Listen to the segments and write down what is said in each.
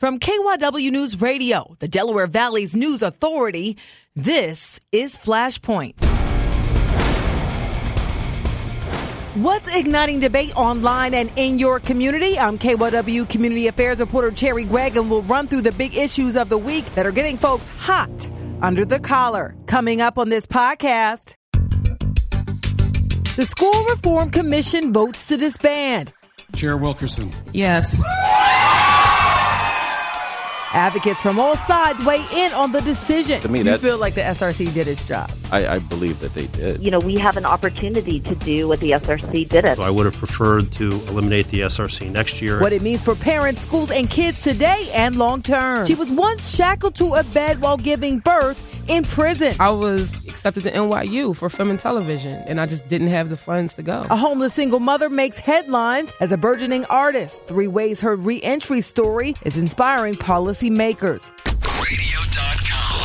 From KYW News Radio, the Delaware Valley's news authority, this is Flashpoint. What's igniting debate online and in your community? I'm KYW Community Affairs reporter Cherri Gregg, and we'll run through the big issues of the week that are getting folks hot under the collar. Coming up on this podcast. The School Reform Commission votes to disband. Chair Wilkerson. Yes. Advocates from all sides weigh in on the decision. To me, you feel like the SRC did its job. I, I believe that they did. you know, we have an opportunity to do what the SRC didn't. So I would have preferred to eliminate the SRC next year. What it means for parents, schools, and kids today and long term. She was once shackled to a bed while giving birth in prison. I was accepted to NYU for film and television, and I just didn't have the funds to go. A homeless single mother makes headlines as a burgeoning artist. Three ways her re-entry story is inspiring policymakers. Radio.com.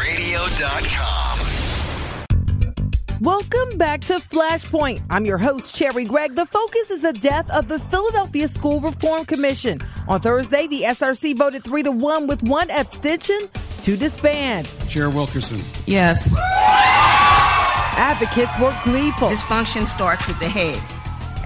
Radio.com. Welcome back to Flashpoint. I'm your host, Cherri Gregg. The focus is the death of the Philadelphia School Reform Commission. On Thursday, the SRC voted 3 to 1 with one abstention to disband. Chair Wilkerson. Yes. Advocates were gleeful. Dysfunction starts with the head.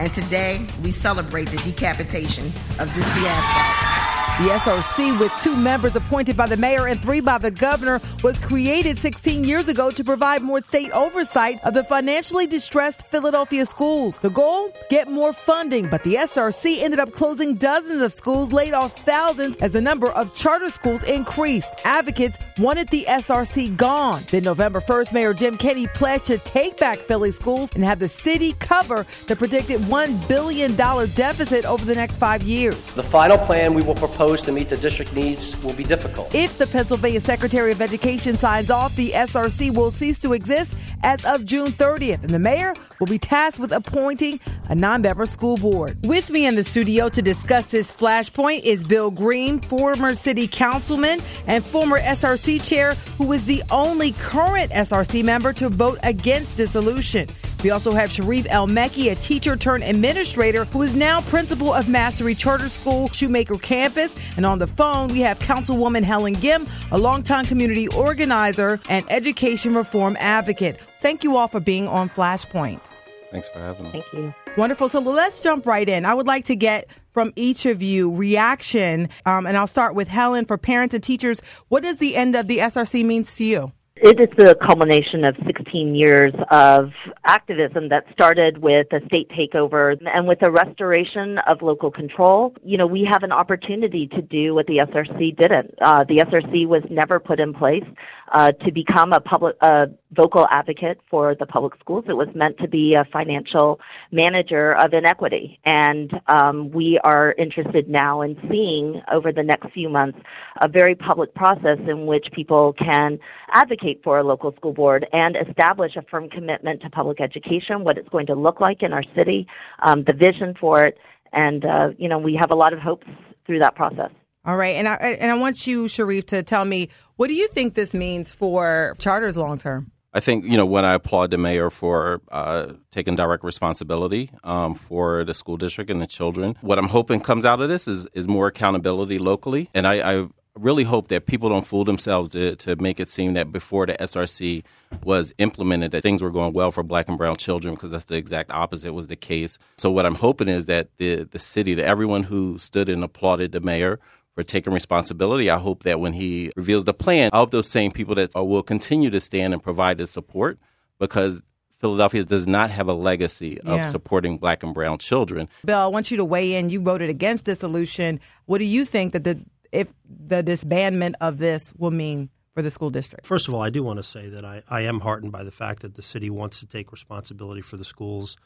And today we celebrate the decapitation of this fiasco. The SRC, with two members appointed by the mayor and three by the governor, was created 16 years ago to provide more state oversight of the financially distressed Philadelphia schools. The goal? Get more funding, but the SRC ended up closing dozens of schools, laid off thousands as the number of charter schools increased. Advocates wanted the SRC gone. Then November 1st, Mayor Jim Kenney pledged to take back Philly schools and have the city cover the predicted $1 billion deficit over the next five years. The final plan we will propose to meet the district needs will be difficult. If the Pennsylvania Secretary of Education signs off, the SRC will cease to exist as of June 30th, and the mayor will be tasked with appointing a non-member school board. With me in the studio to discuss this flashpoint is Bill Green, former city councilman and former SRC chair, who is the only current SRC member to vote against dissolution. We also have Sharif El Mekki, a teacher turned administrator who is now principal of Mastery Charter School, Shoemaker Campus. And on the phone, we have Councilwoman Helen Gym, a longtime community organizer and education reform advocate. Thank you all for being on Flashpoint. Thanks for having me. Thank you. Wonderful. So let's jump right in. I would like to get from each of you reaction, um, and I'll start with Helen for parents and teachers. What does the end of the SRC means to you? It is the culmination of 16 years of activism that started with a state takeover and with the restoration of local control. You know, we have an opportunity to do what the SRC didn't. Uh, the SRC was never put in place uh, to become a public, uh, vocal advocate for the public schools. It was meant to be a financial manager of inequity. And um, we are interested now in seeing over the next few months a very public process in which people can advocate for a local school board and establish a firm commitment to public education, what it's going to look like in our city, um, the vision for it. And, uh, you know, we have a lot of hopes through that process. All right, and I and I want you, Sharif, to tell me what do you think this means for charters long term? I think you know when I applaud the mayor for uh, taking direct responsibility um, for the school district and the children. What I'm hoping comes out of this is is more accountability locally, and I, I really hope that people don't fool themselves to, to make it seem that before the SRC was implemented that things were going well for black and brown children because that's the exact opposite was the case. So what I'm hoping is that the the city, that everyone who stood and applauded the mayor for taking responsibility. I hope that when he reveals the plan, I hope those same people that uh, will continue to stand and provide the support because Philadelphia does not have a legacy of Yeah. supporting black and brown children. Bill, I want you to weigh in. You voted against dissolution. What do you think that the if the disbandment of this will mean for the school district? First of all, I do want to say that I, I am heartened by the fact that the city wants to take responsibility for the schools.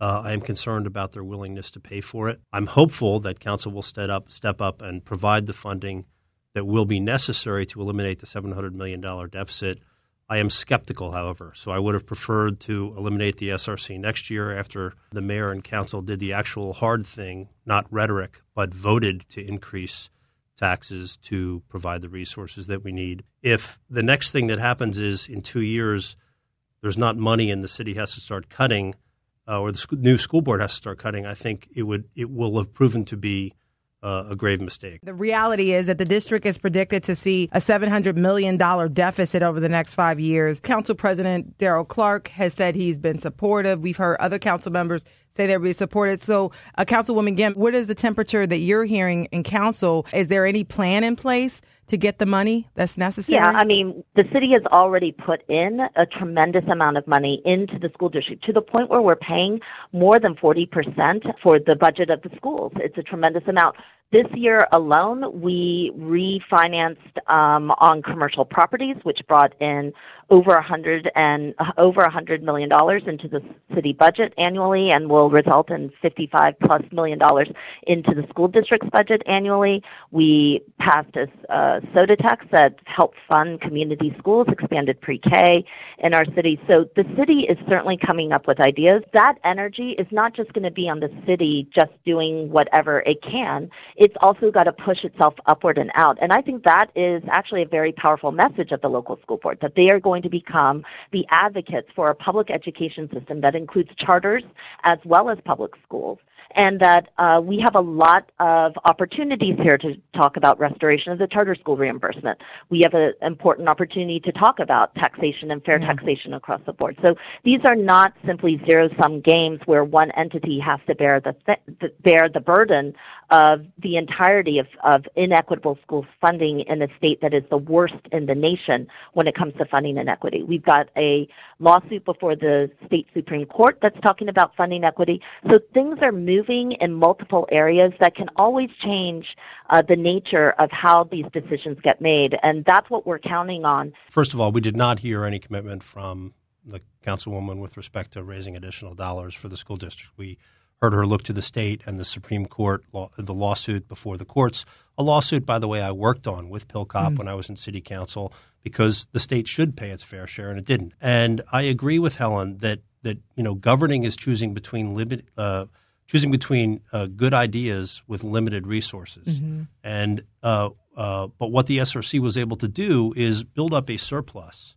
Uh, I am concerned about their willingness to pay for it. I'm hopeful that council will step up, step up and provide the funding that will be necessary to eliminate the $700 million deficit. I am skeptical, however, so I would have preferred to eliminate the SRC next year after the mayor and council did the actual hard thing, not rhetoric, but voted to increase taxes to provide the resources that we need. If the next thing that happens is in two years there's not money and the city has to start cutting, uh, or the sc- new school board has to start cutting, I think it would it will have proven to be uh, a grave mistake. The reality is that the district is predicted to see a $700 million deficit over the next five years. Council President Darrell Clarke has said he's been supportive. We've heard other council members say they'll be supported. So, uh, Councilwoman Gym, what is the temperature that you're hearing in council? Is there any plan in place to get the money that's necessary? Yeah, I mean, the city has already put in a tremendous amount of money into the school district to the point where we're paying more than 40% for the budget of the schools. It's a tremendous amount. This year alone, we refinanced um, on commercial properties, which brought in over a hundred and uh, over a hundred million dollars into the city budget annually, and will result in fifty-five plus million dollars into the school district's budget annually. We passed a uh, soda tax that helped fund community schools, expanded pre-K in our city. So the city is certainly coming up with ideas. That energy is not just going to be on the city just doing whatever it can. It's also got to push itself upward and out. And I think that is actually a very powerful message of the local school board that they are going to become the advocates for a public education system that includes charters as well as public schools and that uh, we have a lot of opportunities here to talk about restoration of the charter school reimbursement. We have an important opportunity to talk about taxation and fair yeah. taxation across the board. So these are not simply zero sum games where one entity has to bear the, th- the bear the burden of the entirety of, of inequitable school funding in a state that is the worst in the nation when it comes to funding inequity. We've got a lawsuit before the state Supreme Court that's talking about funding equity. So things are moving in multiple areas that can always change uh, the nature of how these decisions get made. And that's what we're counting on. First of all, we did not hear any commitment from the councilwoman with respect to raising additional dollars for the school district. We heard her look to the state and the Supreme Court, law, the lawsuit before the courts. A lawsuit, by the way, I worked on with Pilcop mm. when I was in city council because the state should pay its fair share and it didn't. And I agree with Helen that that you know governing is choosing between limit, uh, choosing between uh, good ideas with limited resources. Mm-hmm. And uh, uh but what the SRC was able to do is build up a surplus.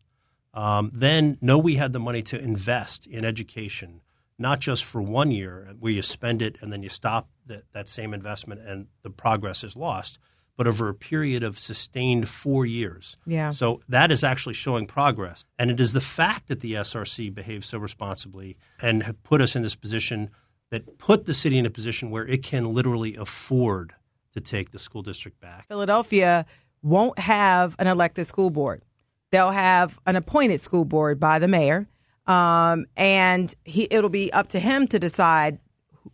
Um, then know we had the money to invest in education not just for one year where you spend it and then you stop the, that same investment and the progress is lost, but over a period of sustained four years. Yeah. So that is actually showing progress. And it is the fact that the SRC behaved so responsibly and have put us in this position that put the city in a position where it can literally afford to take the school district back. Philadelphia won't have an elected school board. They'll have an appointed school board by the mayor um, and he it'll be up to him to decide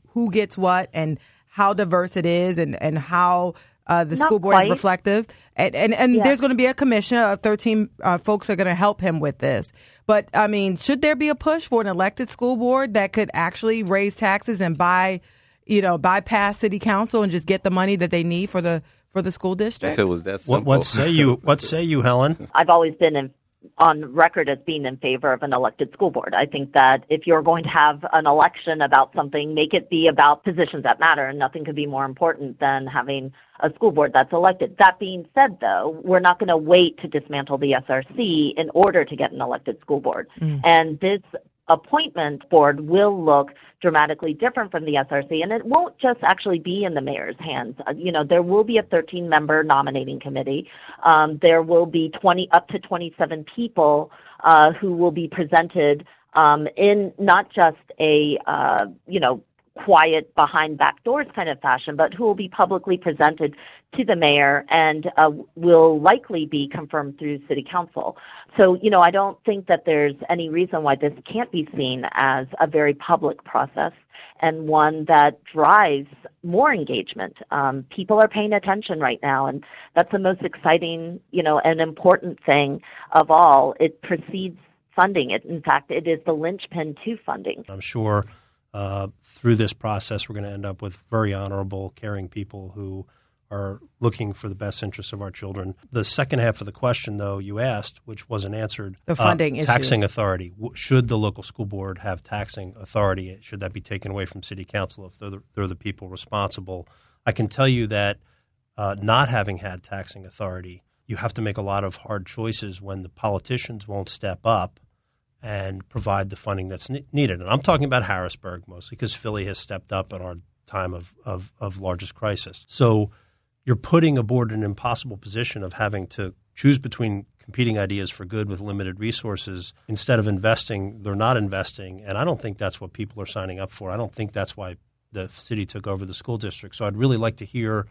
who gets what and how diverse it is and and how uh, the Not school board quite. is reflective. And and, and yeah. there's going to be a commission of 13 uh, folks are going to help him with this. But I mean, should there be a push for an elected school board that could actually raise taxes and buy, you know, bypass city council and just get the money that they need for the for the school district? If it was that simple. What, what say you? What say you, Helen? I've always been in on record as being in favor of an elected school board. I think that if you're going to have an election about something, make it be about positions that matter, and nothing could be more important than having a school board that's elected. That being said, though, we're not going to wait to dismantle the SRC in order to get an elected school board. Mm. And this appointment board will look dramatically different from the SRC, and it won't just actually be in the mayor's hands. Uh, you know, there will be a 13-member nominating committee. Um, there will be 20 up to 27 people uh, who will be presented um, in not just a uh, you know quiet behind back doors kind of fashion, but who will be publicly presented to the mayor and uh, will likely be confirmed through city council. So, you know, I don't think that there's any reason why this can't be seen as a very public process and one that drives more engagement. Um, people are paying attention right now, and that's the most exciting, you know, and important thing of all. It precedes funding. It, in fact, it is the linchpin to funding. I'm sure uh, through this process, we're going to end up with very honorable, caring people who are looking for the best interests of our children. The second half of the question, though, you asked, which wasn't answered, the funding uh, taxing authority. Should the local school board have taxing authority? Should that be taken away from city council if they're the, they're the people responsible? I can tell you that uh, not having had taxing authority, you have to make a lot of hard choices when the politicians won't step up and provide the funding that's ne- needed. And I'm talking about Harrisburg mostly because Philly has stepped up in our time of, of, of largest crisis. So you're putting a board in an impossible position of having to choose between competing ideas for good with limited resources instead of investing they're not investing and i don't think that's what people are signing up for i don't think that's why the city took over the school district so i'd really like to hear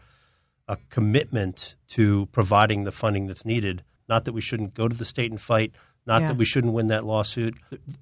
a commitment to providing the funding that's needed not that we shouldn't go to the state and fight not Yeah. that we shouldn't win that lawsuit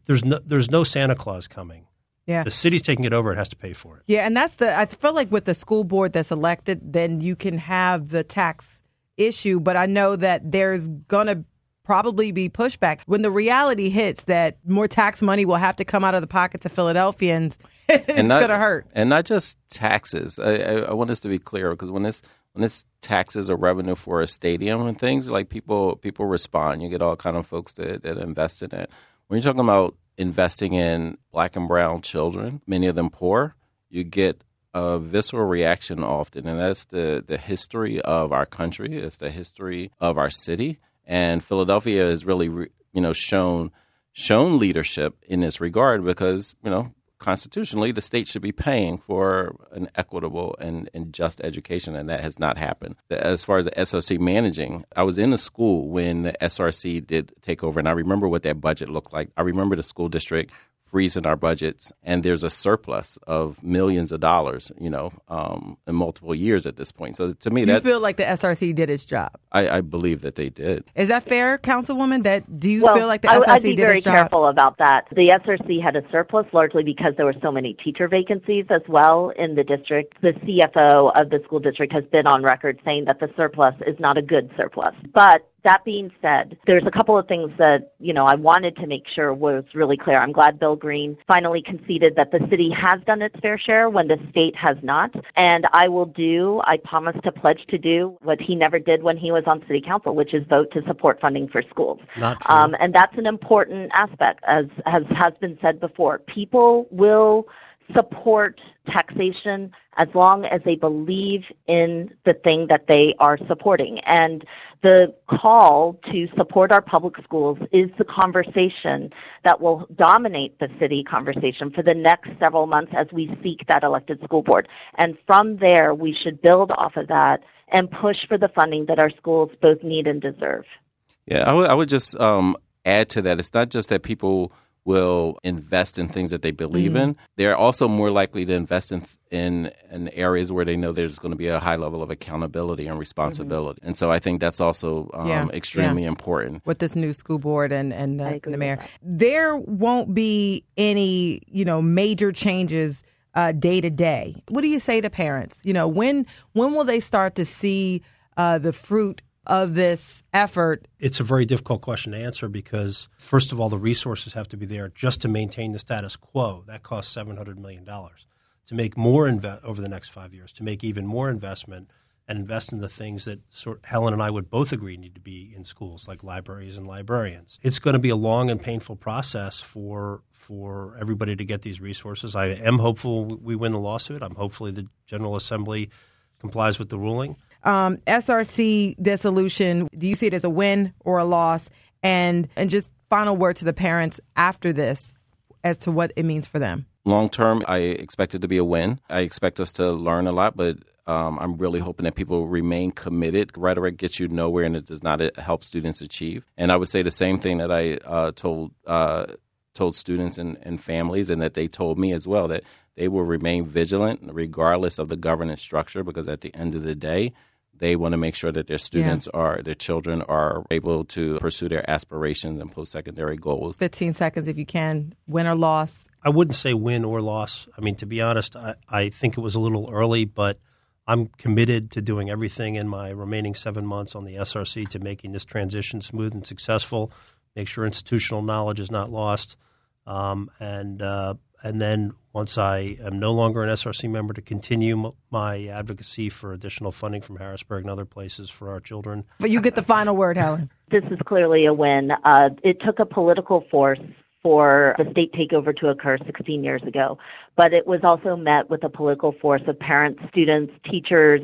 there's no there's no santa claus coming Yeah. the city's taking it over it has to pay for it Yeah, and that's the. I feel like with the school board that's elected, then you can have the tax issue. But I know that there's gonna probably be pushback when the reality hits that more tax money will have to come out of the pockets of Philadelphians. it's and not, gonna hurt. And not just taxes. I, I, I want this to be clear because when this when this taxes or revenue for a stadium and things like people people respond. You get all kind of folks that, that invest in it. When you're talking about investing in black and brown children, many of them poor, you get a visceral reaction often, and that's the the history of our country. It's the history of our city, and Philadelphia has really, re- you know, shown shown leadership in this regard because you know constitutionally the state should be paying for an equitable and, and just education and that has not happened. As far as the src managing i was in the school when the src did take over and i remember what that budget looked like. I remember the school district freezing our budgets and there's a surplus of millions of dollars you know um, in multiple years at this point. So to me You that feel like the SRC did its job. I, I believe that they did Is that fair, Councilwoman? That do you well, feel like the I, SRC I'd be did very careful about that. The SRC had a surplus largely because there were so many teacher vacancies as well in the district. The CFO of the school district has been on record saying that the surplus is not a good surplus. But that being said, there's a couple of things that, you know, I wanted to make sure was really clear. I'm glad Bill Green finally conceded that the city has done its fair share when the state has not. And I will do, I promise to pledge to do what he never did when he was on city council, which is vote to support funding for schools. Not true. Um, and that's an important aspect, as has, has been said before. People will support taxation as long as they believe in the thing that they are supporting. And the call to support our public schools is the conversation that will dominate the city conversation for the next several months as we seek that elected school board. And from there, we should build off of that and push for the funding that our schools both need and deserve. Yeah, I would, I would just um, add to that. It's not just that people will invest in things that they believe Mm-hmm. in. They're also more likely to invest in in, in areas where they know there's going to be a high level of accountability and responsibility. And so I think that's also um, Mm-hmm. Yeah, extremely yeah. important. with this new school board and and the, agree the mayor. There won't be any you know major changes uh, day to day. What do you say to parents? You know when when will they start to see uh, the fruit of this effort? it's a very difficult question to answer because, first of all, the resources have to be there just to maintain the status quo. That costs seven hundred million dollars. To make more inve- over the next five years, to make even more investment and invest in the things that sort Helen and I would both agree need to be in schools, like libraries and librarians. It's going to be a long and painful process for for everybody to get these resources. I am hopeful we win the lawsuit. I'm hopefully the General Assembly complies with the ruling. Um, SRC dissolution. Do you see it as a win or a loss? And and just final word to the parents after this as to what it means for them. Long term, I expect it to be a win. I expect us to learn a lot, but um, I'm really hoping that people remain committed. Rhetoric gets you nowhere, and it does not help students achieve. And I would say the same thing that I uh, told uh, told students and, and families, and that they told me as well that they will remain vigilant regardless of the governance structure, because at the end of the day, they want to make sure that their students are their children are able to pursue their aspirations and post secondary goals. 15 seconds if you can, win or loss. I wouldn't say win or loss. I mean, to be honest, I, I think it was a little early, but I'm committed to doing everything in my remaining seven months on the SRC to making this transition smooth and successful, make sure institutional knowledge is not lost, um, and uh, and then once I am no longer an SRC member, to continue m- my advocacy for additional funding from Harrisburg and other places for our children. But you get the final word, Helen. This is clearly a win. Uh, it took a political force for the state takeover to occur 16 years ago, but it was also met with a political force of parents, students, teachers,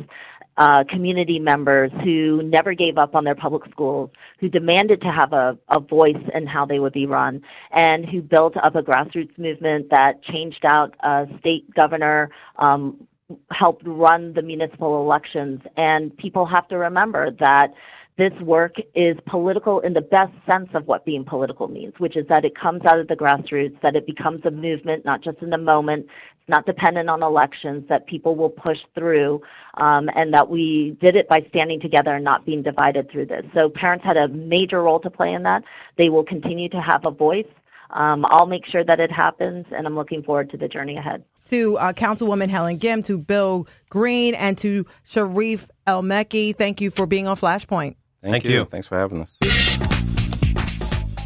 uh, community members who never gave up on their public schools, who demanded to have a, a voice in how they would be run, and who built up a grassroots movement that changed out a state governor, um, helped run the municipal elections. And people have to remember that this work is political in the best sense of what being political means, which is that it comes out of the grassroots, that it becomes a movement, not just in the moment, not dependent on elections, that people will push through, um, and that we did it by standing together and not being divided through this. So parents had a major role to play in that. They will continue to have a voice. Um, I'll make sure that it happens, and I'm looking forward to the journey ahead. To uh, Councilwoman Helen Gym, to Bill Green, and to Sharif El-Mekki, thank you for being on Flashpoint. Thank, Thank you. Thanks for having us.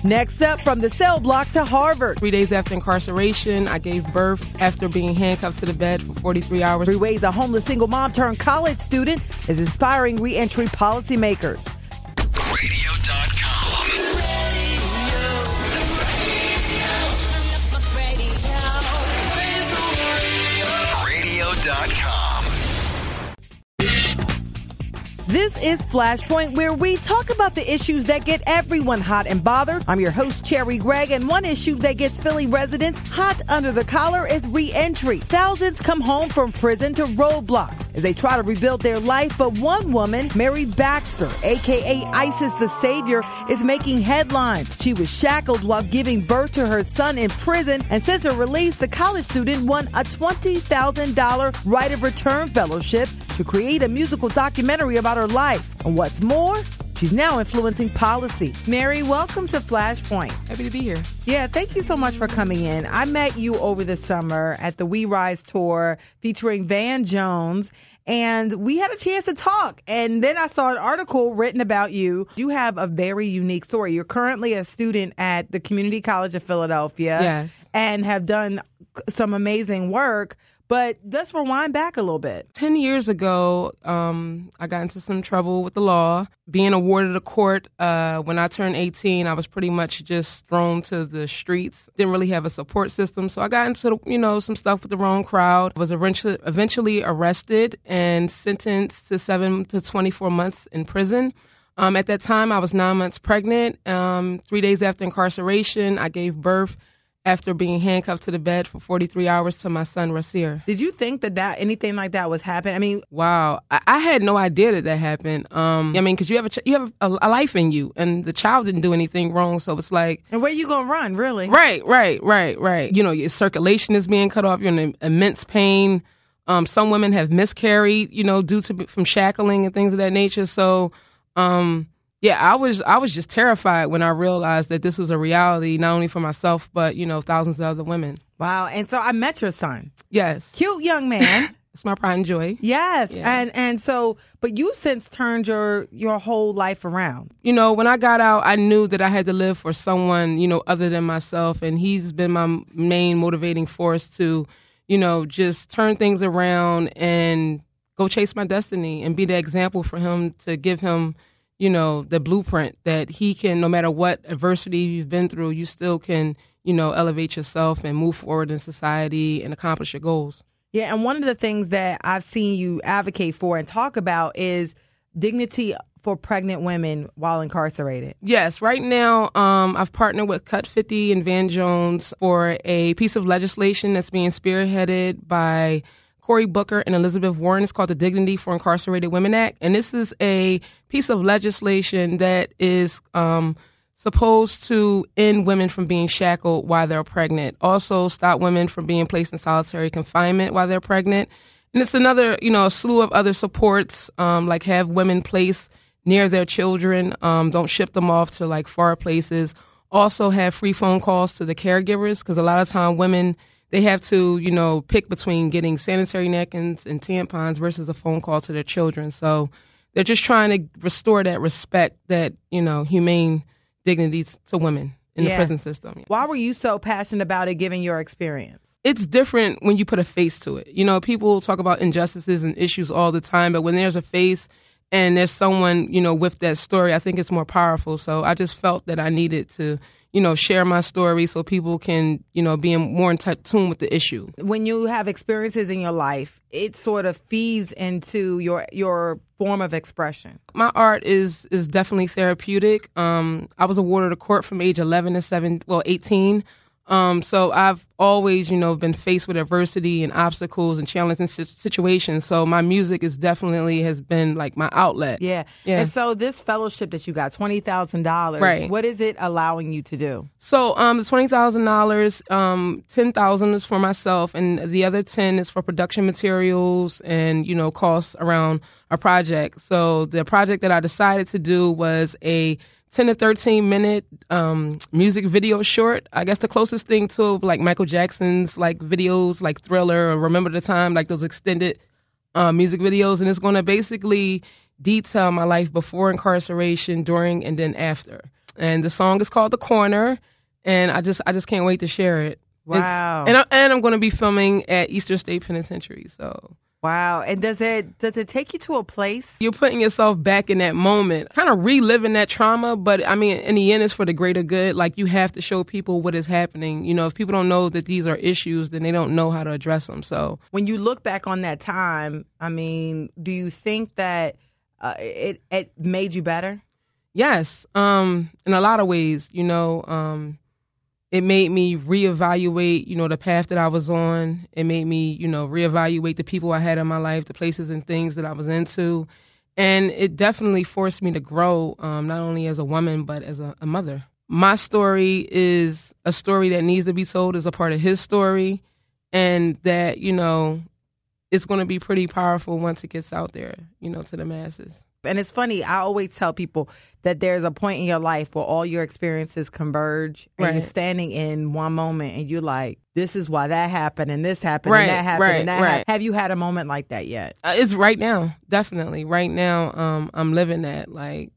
Next up, from the cell block to Harvard. Three days after incarceration, I gave birth after being handcuffed to the bed for 43 hours. Three ways a homeless single mom turned college student is inspiring reentry policymakers. Radio.com. Radio.com. This is Flashpoint, where we talk about the issues that get everyone hot and bothered. I'm your host, Cherri Gregg, and one issue that gets Philly residents hot under the collar is reentry. Thousands come home from prison to roadblocks as they try to rebuild their life, but one woman, Mary Baxter, aka Isis Tha Savior, is making headlines. She was shackled while giving birth to her son in prison, and since her release, the college student won a $20,000 right of return fellowship to create a musical documentary about her life. And what's more, she's now influencing policy. Mary, welcome to Flashpoint. Happy to be here. Yeah, thank you so much for coming in. I met you over the summer at the We Rise tour featuring Van Jones. And we had a chance to talk. And then I saw an article written about you. You have a very unique story. You're currently a student at the Community College of Philadelphia. Yes. And have done some amazing work. But let's rewind back a little bit. 10 years ago, um, I got into some trouble with the law. Being awarded a court uh, when I turned 18, I was pretty much just thrown to the streets. Didn't really have a support system. So I got into, you know, some stuff with the wrong crowd. Was eventually, eventually arrested and sentenced to seven to 24 months in prison. Um, at that time, I was nine months pregnant. Um, three days after incarceration, I gave birth after being handcuffed to the bed for 43 hours to my son Rasir. Did you think that, that anything like that was happening? I mean, Wow, I, I had no idea that that happened. Um, I mean, because you have a ch- you have a, a life in you, and the child didn't do anything wrong, so it's like and where you gonna run, really? right, right, right, right. You know, your circulation is being cut off. You're in immense pain. Um, some women have miscarried, you know, due to from shackling and things of that nature. So, um, yeah, I was I was just terrified when I realized that this was a reality, not only for myself, but you know, thousands of other women. Wow. And so I met your son. Yes, Cute young man. it's my pride and joy. yes. Yeah. And and so but you since turned your your whole life around. you know, when I got out, I knew that I had to live for someone, you know, other than myself. And he's been my main motivating force to, you know, just turn things around and go chase my destiny and be the example for him to give him, you know, the blueprint that he can, no matter what adversity you've been through, you still can, you know, elevate yourself and move forward in society and accomplish your goals. Yeah, and one of the things that I've seen you advocate for and talk about is dignity for pregnant women while incarcerated. Yes, right now um, I've partnered with Cut 50 and Van Jones for a piece of legislation that's being spearheaded by Cory Booker and Elizabeth Warren. It's called the Dignity for Incarcerated Women Act. And this is a piece of legislation that is um, supposed to end women from being shackled while they're pregnant, also stop women from being placed in solitary confinement while they're pregnant. And it's another, you know, a slew of other supports, um, like have women placed near their children. Um, don't ship them off to like far places. Also have free phone calls to the caregivers because a lot of time women they have to, you know, pick between getting sanitary napkins and tampons versus a phone call to their children. So they're just trying to restore that respect, that you know, humane dignity to women in the prison system. Why were you so passionate about it given your experience? it's different when you put a face to it. You know, people talk about injustices and issues all the time, but when there's a face and there's someone, you know, with that story, I think it's more powerful. So I just felt that I needed to, you know, share my story so people can, you know, be in, more in t- tune with the issue. When you have experiences in your life, it sort of feeds into your your form of expression. My art is is definitely therapeutic. Um, I was awarded a court from age 11 to 7, well, 18. Um, so I've always, you know, been faced with adversity and obstacles and challenging si- situations. So my music is definitely has been like my outlet. Yeah. Yeah. And so this fellowship that you got, twenty thousand dollars, Right. what is it allowing you to do? So um, the twenty thousand dollars, um, ten thousand is for myself, and the other ten is for production materials and you know costs around a project. So the project that I decided to do was a ten to thirteen minute um, music video short. I guess the closest thing to like Michael Jackson's like videos, like Thriller or Remember the Time, like those extended uh, music videos, and it's going to basically detail my life before incarceration, during, and then after. And the song is called "The Corner," and I just I just can't wait to share it. It's- Wow. and I, and I'm going to be filming at Eastern State Penitentiary, so. Wow. And does it does it take you to a place? You're putting yourself back in that moment, kind of reliving that trauma. But I mean, in the end, it's for the greater good. Like you have to show people what is happening. You know, if people don't know that these are issues, then they don't know how to address them. So When you look back on that time, I mean, do you think that uh, it it made you better? Yes, um, in a lot of ways, you know, um, it made me reevaluate, you know, the path that I was on. It made me, you know, reevaluate the people I had in my life, the places and things that I was into, and it definitely forced me to grow, um, not only as a woman but as a, a mother. My story is a story that needs to be told as a part of his story, and that you know, it's going to be pretty powerful once it gets out there, you know, to the masses. And it's funny, I always tell people that there's a point in your life where all your experiences converge and you're Right. standing in one moment and you're like, this is why that happened and this happened Right, and that happened right, and that happened. Have you had a moment like that yet? Uh, it's right now, definitely right now. Um, I'm living that like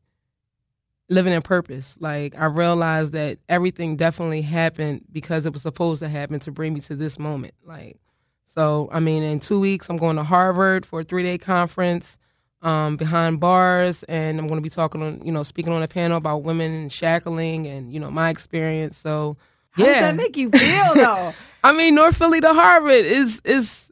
living in purpose. Like I realized that everything definitely happened because it was supposed to happen to bring me to this moment. Like, so I mean, in two weeks I'm going to Harvard for a three day conference. Um, behind bars, and I'm going to be talking on, you know, speaking on a panel about women and shackling, and you know, my experience. So, How yeah, does that make you feel though? I mean, North Philly to Harvard is is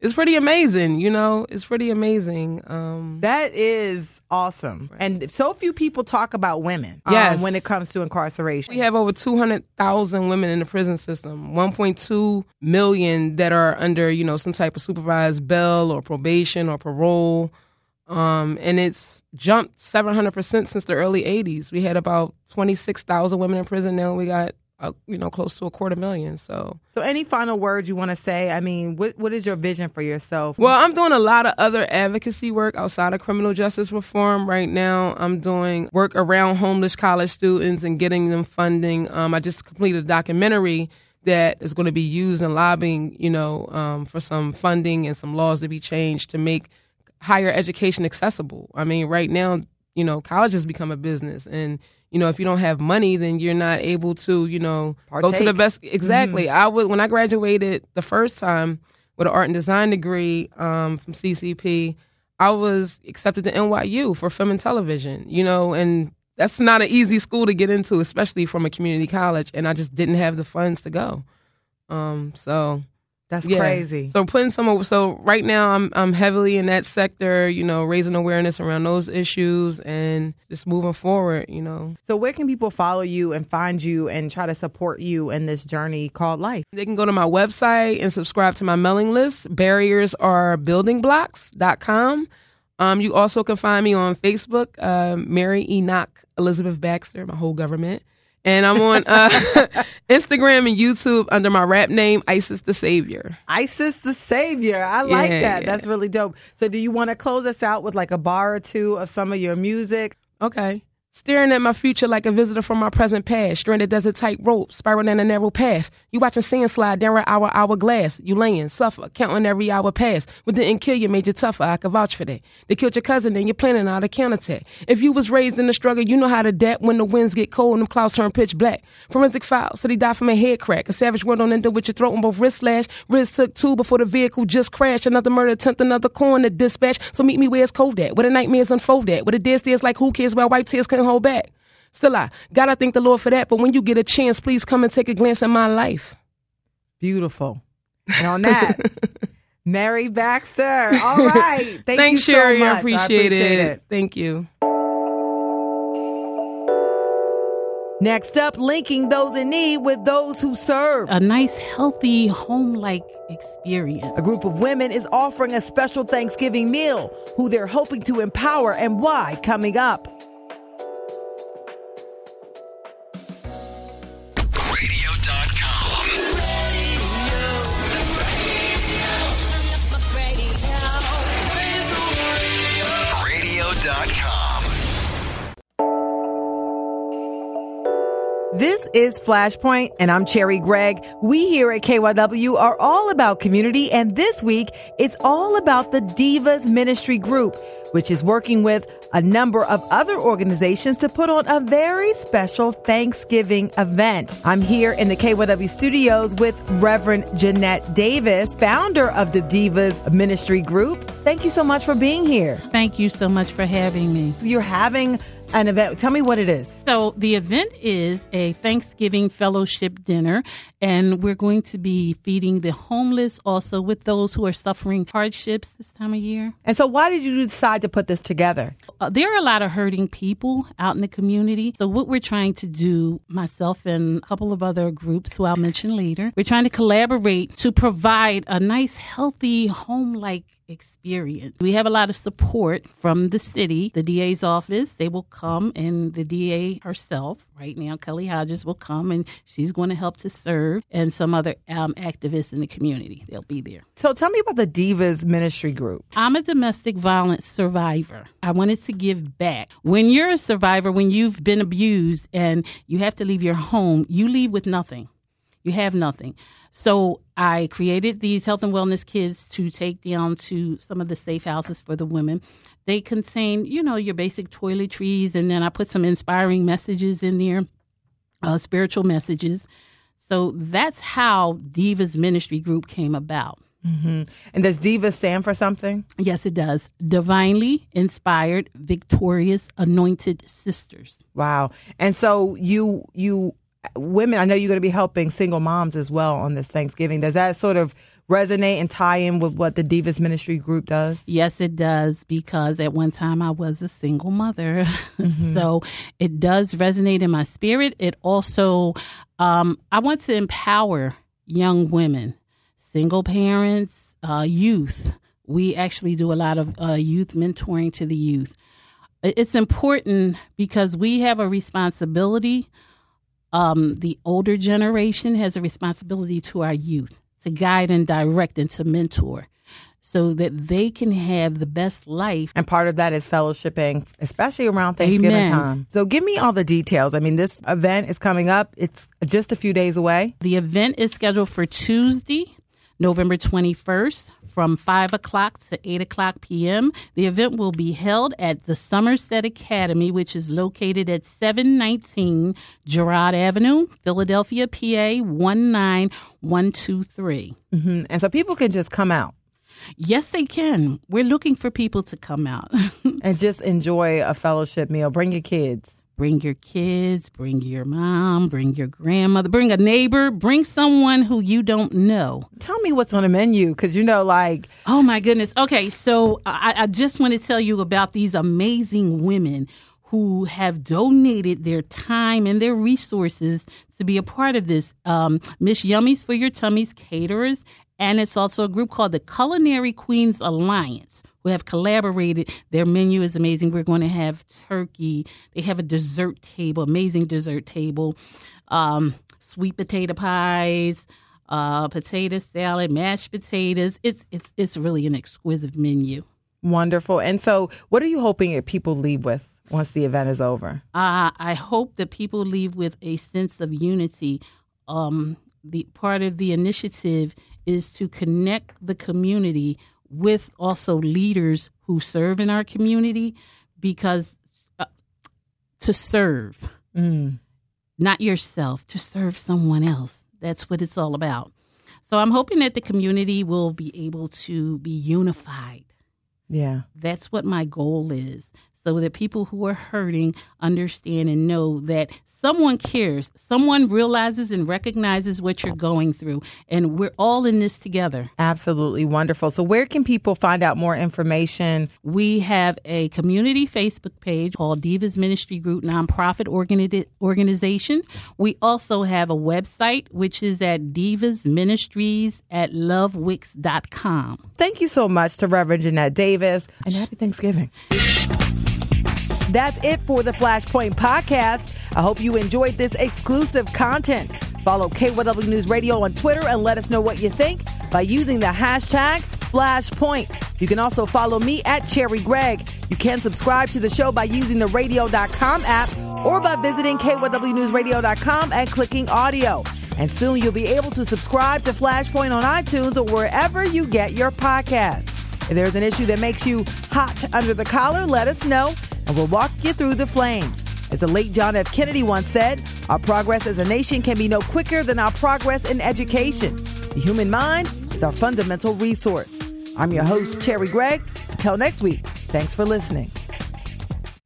is pretty amazing. You know, it's pretty amazing. Um, that is awesome. And so few people talk about women um, when it comes to incarceration. we have over two hundred thousand women in the prison system. One point two million that are under you know some type of supervised bail or probation or parole. Um, and it's jumped 700% since the early 80s. We had about 26,000 women in prison. Now we got, uh, you know, close to a quarter million. So, So any final words you want to say? I mean, what what is your vision for yourself? Well, I'm doing a lot of other advocacy work outside of criminal justice reform right now. I'm doing work around homeless college students and getting them funding. Um, I just completed a documentary that is going to be used in lobbying, you know, um, for some funding and some laws to be changed to make higher education accessible. I mean, right now, you know, college has become a business and you know, if you don't have money, then you're not able to, you know, go to the best. Exactly. I would when I graduated the first time with an art and design degree um, from CCP. I was accepted to NYU for film and television. You know, and that's not an easy school to get into, especially from a community college. And I just didn't have the funds to go. Um, so That's yeah. crazy. So putting some. So right now, I'm I'm heavily in that sector. You know, raising awareness around those issues and just moving forward. You know, So where can people follow you and find you and try to support you in this journey called life? they can go to my website and subscribe to my mailing list. Barriers are buildingblocks.com. Um, you also can find me on Facebook, uh, Mary Enoch Elizabeth Baxter, my whole government. And I'm on uh, Instagram and YouTube under my rap name, Isis Tha Savior. Isis Tha Savior. I like Yeah, that. yeah. That's really dope. So do you want to close us out with like a bar or two of some of your music? Okay. Staring at my future like a visitor from my present past, stranded as a tight rope, spiraling down a narrow path. You watching sand slide down our hourglass. You laying, suffer, counting every hour pass. What didn't kill you made you tougher. I can vouch for that. They killed your cousin, and you're planning out a counterattack. If you was raised in the struggle, you know how to adapt when the winds get cold and the clouds turn pitch black. Forensic file, said he died from a head crack. A savage word on end up with your throat and both wrist slash. Wrist took two before the vehicle just crashed. Another murder attempt, another corner dispatch. So meet me where it's cold at, where the nightmares unfold at, where the dead stares like who cares where white tears couldn't hold back. Still I. God, I thank the Lord for that. But when you get a chance, please come and take a glance at my life. Beautiful. And on that, Mary Baxter. All right. Thank Thanks, you so Cherri. much. I appreciate, it. Thank you. Next up, linking those in need with those who serve. A nice, healthy, home like experience. A group of women is offering a special Thanksgiving meal who they're hoping to empower and why coming up. Is Flashpoint, and I'm Cherri Gregg. We here at KYW are all about community, and this week it's all about the Divas Ministry Group, which is working with a number of other organizations to put on a very special Thanksgiving event. I'm here in the KYW studios with Reverend Jeanette Davis, founder of the Divas Ministry Group. Thank you so much for being here. Thank you so much for having me. You're having an event. Tell me what it is. So, the event is a Thanksgiving fellowship dinner, and we're going to be feeding the homeless also with those who are suffering hardships this time of year. And so, why did you decide to put this together? Uh, there are a lot of hurting people out in the community. So, what we're trying to do, myself and a couple of other groups who I'll mention later, we're trying to collaborate to provide a nice, healthy, home like experience. We have a lot of support from the city, the DA's office. They will come, and the DA herself, right now, Kelly Hodges, will come and she's going to help to serve, and some other um, activists in the community. They'll be there. So, tell me about the Divas Ministry Group. I'm a domestic violence survivor. I wanted to give back. When you're a survivor, when you've been abused and you have to leave your home, you leave with nothing. You have nothing. So I created these health and wellness kits to take down to some of the safe houses for the women. They contain, you know, your basic toiletries, and then I put some inspiring messages in there, uh, spiritual messages. So that's how Divas Ministry Group came about. Mm-hmm. And does Diva stand for something? Yes, it does. Divinely inspired, victorious, anointed sisters. Wow. And so you you women, I know you're going to be helping single moms as well on this Thanksgiving. Does that sort of resonate and tie in with what the Divas Ministry Group does? Yes, it does because at one time I was a single mother. Mm-hmm. so it does resonate in my spirit. It also, um, I want to empower young women, single parents, uh, youth. We actually do a lot of uh, youth mentoring to the youth. It's important because we have a responsibility. Um, the older generation has a responsibility to our youth to guide and direct and to mentor so that they can have the best life. And part of that is fellowshipping, especially around Thanksgiving Amen. time. So give me all the details. I mean, this event is coming up, it's just a few days away. The event is scheduled for Tuesday, November 21st from 5 o'clock to 8 o'clock p.m. The event will be held at the Somerset Academy, which is located at 719 Girard Avenue, Philadelphia, PA 19123. Mm-hmm. And so people can just come out. Yes, they can. We're looking for people to come out and just enjoy a fellowship meal. Bring your kids. Bring your kids, bring your mom, bring your grandmother, bring a neighbor, bring someone who you don't know. Tell me what's on the menu because you know, like. Oh my goodness. Okay, so I, I just want to tell you about these amazing women who have donated their time and their resources to be a part of this. Um, Miss Yummies for Your Tummies caterers, and it's also a group called the Culinary Queens Alliance who have collaborated. Their menu is amazing. We're going to have turkey. They have a dessert table, amazing dessert table, um, sweet potato pies, uh, potato salad, mashed potatoes. It's it's it's really an exquisite menu. Wonderful. And so, what are you hoping that people leave with once the event is over? Uh, I hope that people leave with a sense of unity. Um, the part of the initiative is to connect the community with also leaders who serve in our community because uh, to serve, mm. not yourself, to serve someone else. That's what it's all about. So I'm hoping that the community will be able to be unified. Yeah. That's what my goal is so that people who are hurting understand and know that someone cares, someone realizes and recognizes what you're going through, and we're all in this together. Absolutely wonderful. So, where can people find out more information? We have a community Facebook page called Divas Ministry Group Nonprofit organi- Organization. We also have a website, which is at Divas Ministries at lovewix.com. Thank you so much to Reverend Jeanette Davis, and happy Thanksgiving. That's it for the Flashpoint podcast. I hope you enjoyed this exclusive content. Follow KYW News Radio on Twitter and let us know what you think by using the hashtag Flashpoint. You can also follow me at Cherri Gregg. You can subscribe to the show by using the radio.com app or by visiting KYWNewsRadio.com and clicking audio. And soon you'll be able to subscribe to Flashpoint on iTunes or wherever you get your podcast. If there's an issue that makes you hot under the collar, let us know and we'll walk you through the flames. As the late John F. Kennedy once said, our progress as a nation can be no quicker than our progress in education. The human mind is our fundamental resource. I'm your host, Cherri Gregg. Until next week, thanks for listening.